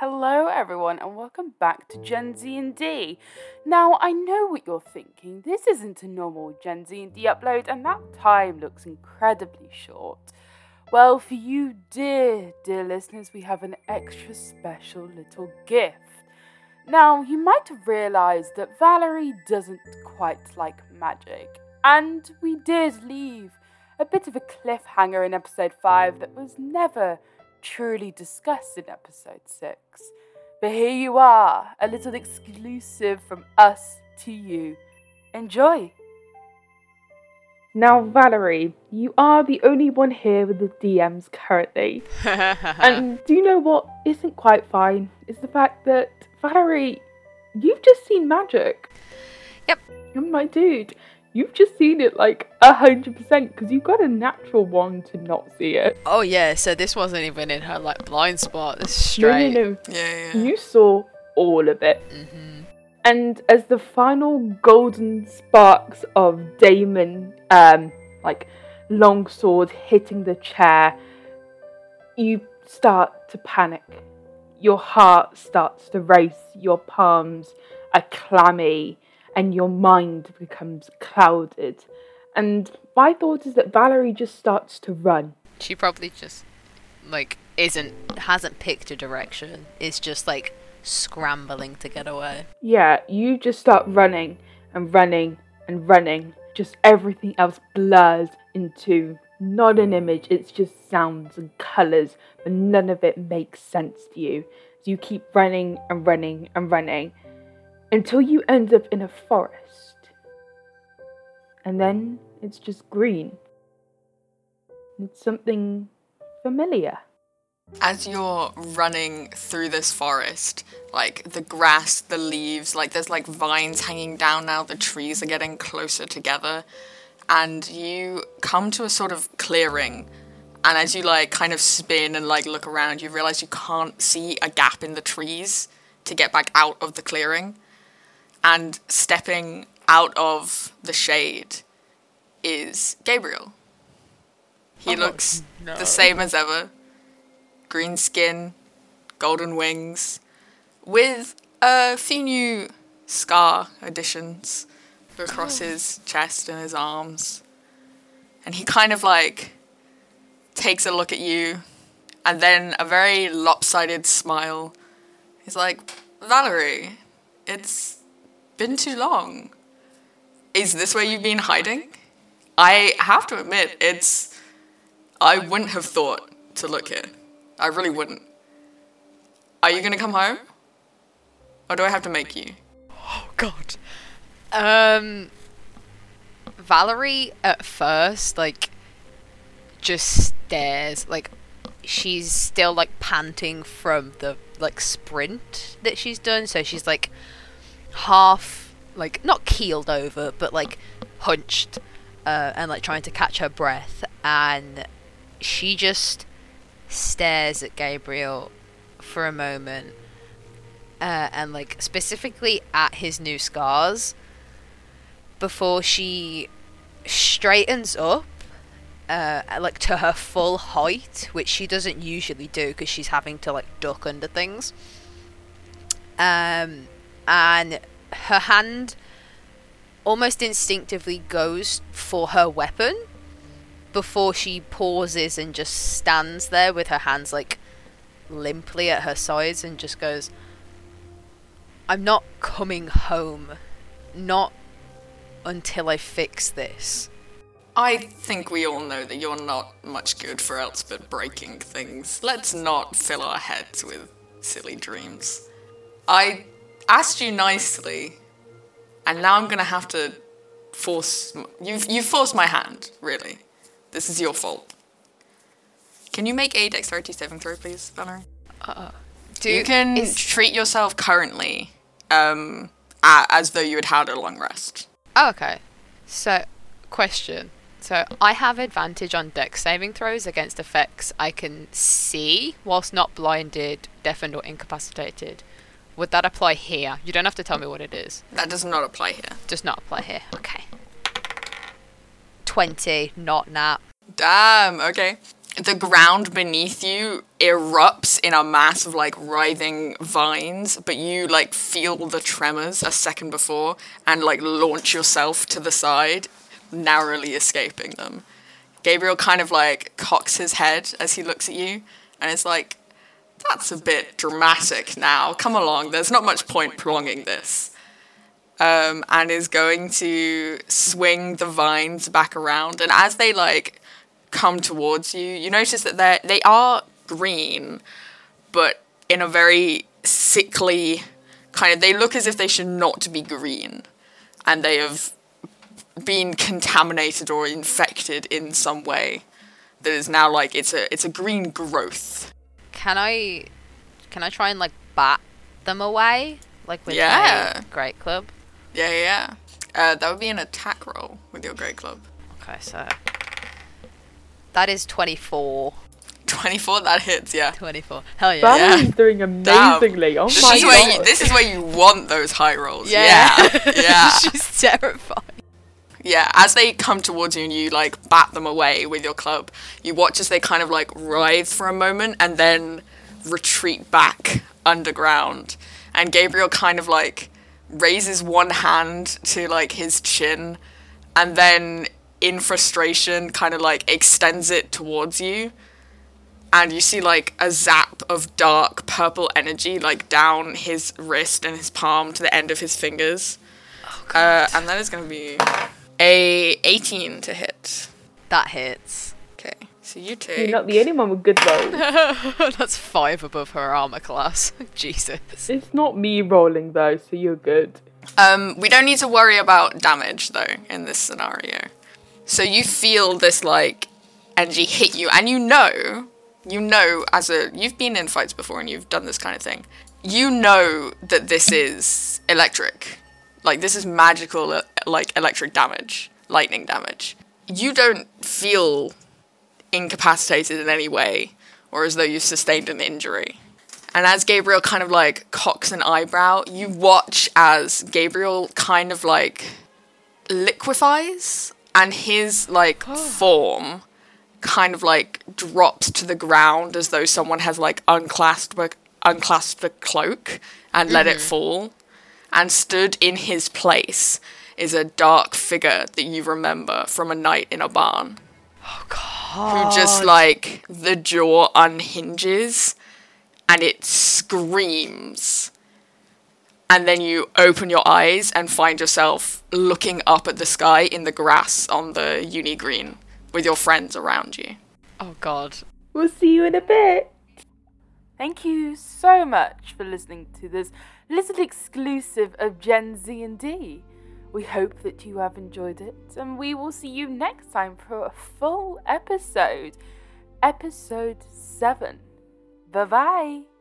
Hello, everyone, and welcome back to Gen Z and D. Now, I know what you're thinking. This isn't a normal Gen Z and D upload, and that time looks incredibly short. Well, for you, dear, dear listeners, we have an extra special little gift. Now, you might have realised that Valerie doesn't quite like magic, and we did leave a bit of a cliffhanger in episode 5 that was never truly discussed in episode 6. But here you are, a little exclusive from us to you. Enjoy! Now, Valerie, you are the only one here with the DMs currently. and do you know what isn't quite fine? Is the fact that, Valerie, you've just seen magic. Yep. I'm my dude, you've just seen it like a hundred percent because you've got a natural one to not see it. Oh yeah, so this wasn't even in her like blind spot. This is No, straight. no, no. Yeah, yeah. You saw all of it. hmm And as the final golden sparks of Damon, um, like longsword hitting the chair, you start to panic. Your heart starts to race, your palms are clammy, and your mind becomes clouded. And my thought is that Valerie just starts to run. She probably just like isn't hasn't picked a direction. Is just like scrambling to get away. Yeah, you just start running and running and running. Just everything else blurs into not an image, it's just sounds and colours, but none of it makes sense to you. So you keep running and running and running until you end up in a forest. And then it's just green. It's something familiar. As you're running through this forest, like the grass, the leaves, like there's like vines hanging down now, the trees are getting closer together, and you come to a sort of clearing. And as you like kind of spin and like look around, you realize you can't see a gap in the trees to get back out of the clearing. And stepping out of the shade is Gabriel. He oh, looks the same as ever green skin, golden wings, with a few new scar additions across oh. his chest and his arms. And he kind of like takes a look at you and then a very lopsided smile. He's like, Valerie, it's been too long. Is this where you've been hiding? I have to admit, it's. I wouldn't have thought to look here. I really wouldn't. Are you gonna come home? Or do I have to make you? Oh god. Um Valerie at first like just stares like she's still like panting from the like sprint that she's done so she's like half like not keeled over but like hunched uh, and like trying to catch her breath. And she just stares at Gabriel for a moment uh, and like specifically at his new scars before she straightens up uh, like to her full height which she doesn't usually do because she's having to like duck under things. Um and her hand almost instinctively goes for her weapon before she pauses and just stands there with her hands like limply at her sides and just goes I'm not coming home. Not until I fix this. I think we all know that you're not much good for else but breaking things. Let's not fill our heads with silly dreams. I asked you nicely, and now I'm gonna have to force. You've, you've forced my hand, really. This is your fault. Can you make a dexterity saving throw, please, Valerie? Uh, do you can is- treat yourself currently um, as though you had had a long rest. Oh, okay. So, question. So, I have advantage on dex saving throws against effects I can see whilst not blinded, deafened, or incapacitated. Would that apply here? You don't have to tell me what it is. That does not apply here. Does not apply here. Okay. 20, not nat. Damn, okay. the ground beneath you erupts in a mass of like writhing vines, but you like feel the tremors a second before and like launch yourself to the side, narrowly escaping them. Gabriel kind of like cocks his head as he looks at you and is like, that's a bit dramatic now. Come along, there's not much point prolonging this. Um, and is going to swing the vines back around. And as they like come towards you, you notice that they they are green, but in a very sickly kind of. They look as if they should not be green, and they have been contaminated or infected in some way. That is now like it's a it's a green growth. Can I can I try and like bat them away? Like with Yeah. my great club? Yeah, yeah. yeah. Uh, that would be an attack roll with your great club. Okay, so that is 24. 24, that hits, yeah. 24. Hell yeah. Valerie's doing amazingly. Oh This my is where you, this is where you want those high rolls. Yeah. Yeah. Yeah. She's terrifying. Yeah. As they come towards you and you like bat them away with your club, you watch as they kind of like writhe for a moment and then retreat back underground. And Gabriel kind of like raises one hand to like his chin and then in frustration kind of like extends it towards you and you see like a zap of dark purple energy like down his wrist and his palm to the end of his fingers. uh, and that is going to be a 18 to hit. That hits. Okay, so you take. You're not the only one with good rolls. That's five above her armor class. Jesus. it's not me rolling though, so you're good. Um, we don't need to worry about damage though in this scenario. So you feel this like energy hit you, and you know, you know, as a you've been in fights before and you've done this kind of thing. You know that this is electric, like this is magical, uh, like electric damage, lightning damage. You don't feel incapacitated in any way, or as though you've sustained an injury. And as Gabriel kind of like cocks an eyebrow, you watch as Gabriel kind of like liquefies and his like form kind of like drops to the ground as though someone has like unclasped unclasped a cloak and let it fall. And stood in his place is a dark figure that you remember from a night in a barn Oh god. who just like the jaw unhinges and it screams. And then you open your eyes and find yourself looking up at the sky in the grass on the uni green with your friends around you. Oh god. We'll see you in a bit. Thank you so much for listening to this little exclusive of Gen Z and D. We hope that you have enjoyed it, and we will see you next time for a full episode, episode 7. Bye bye.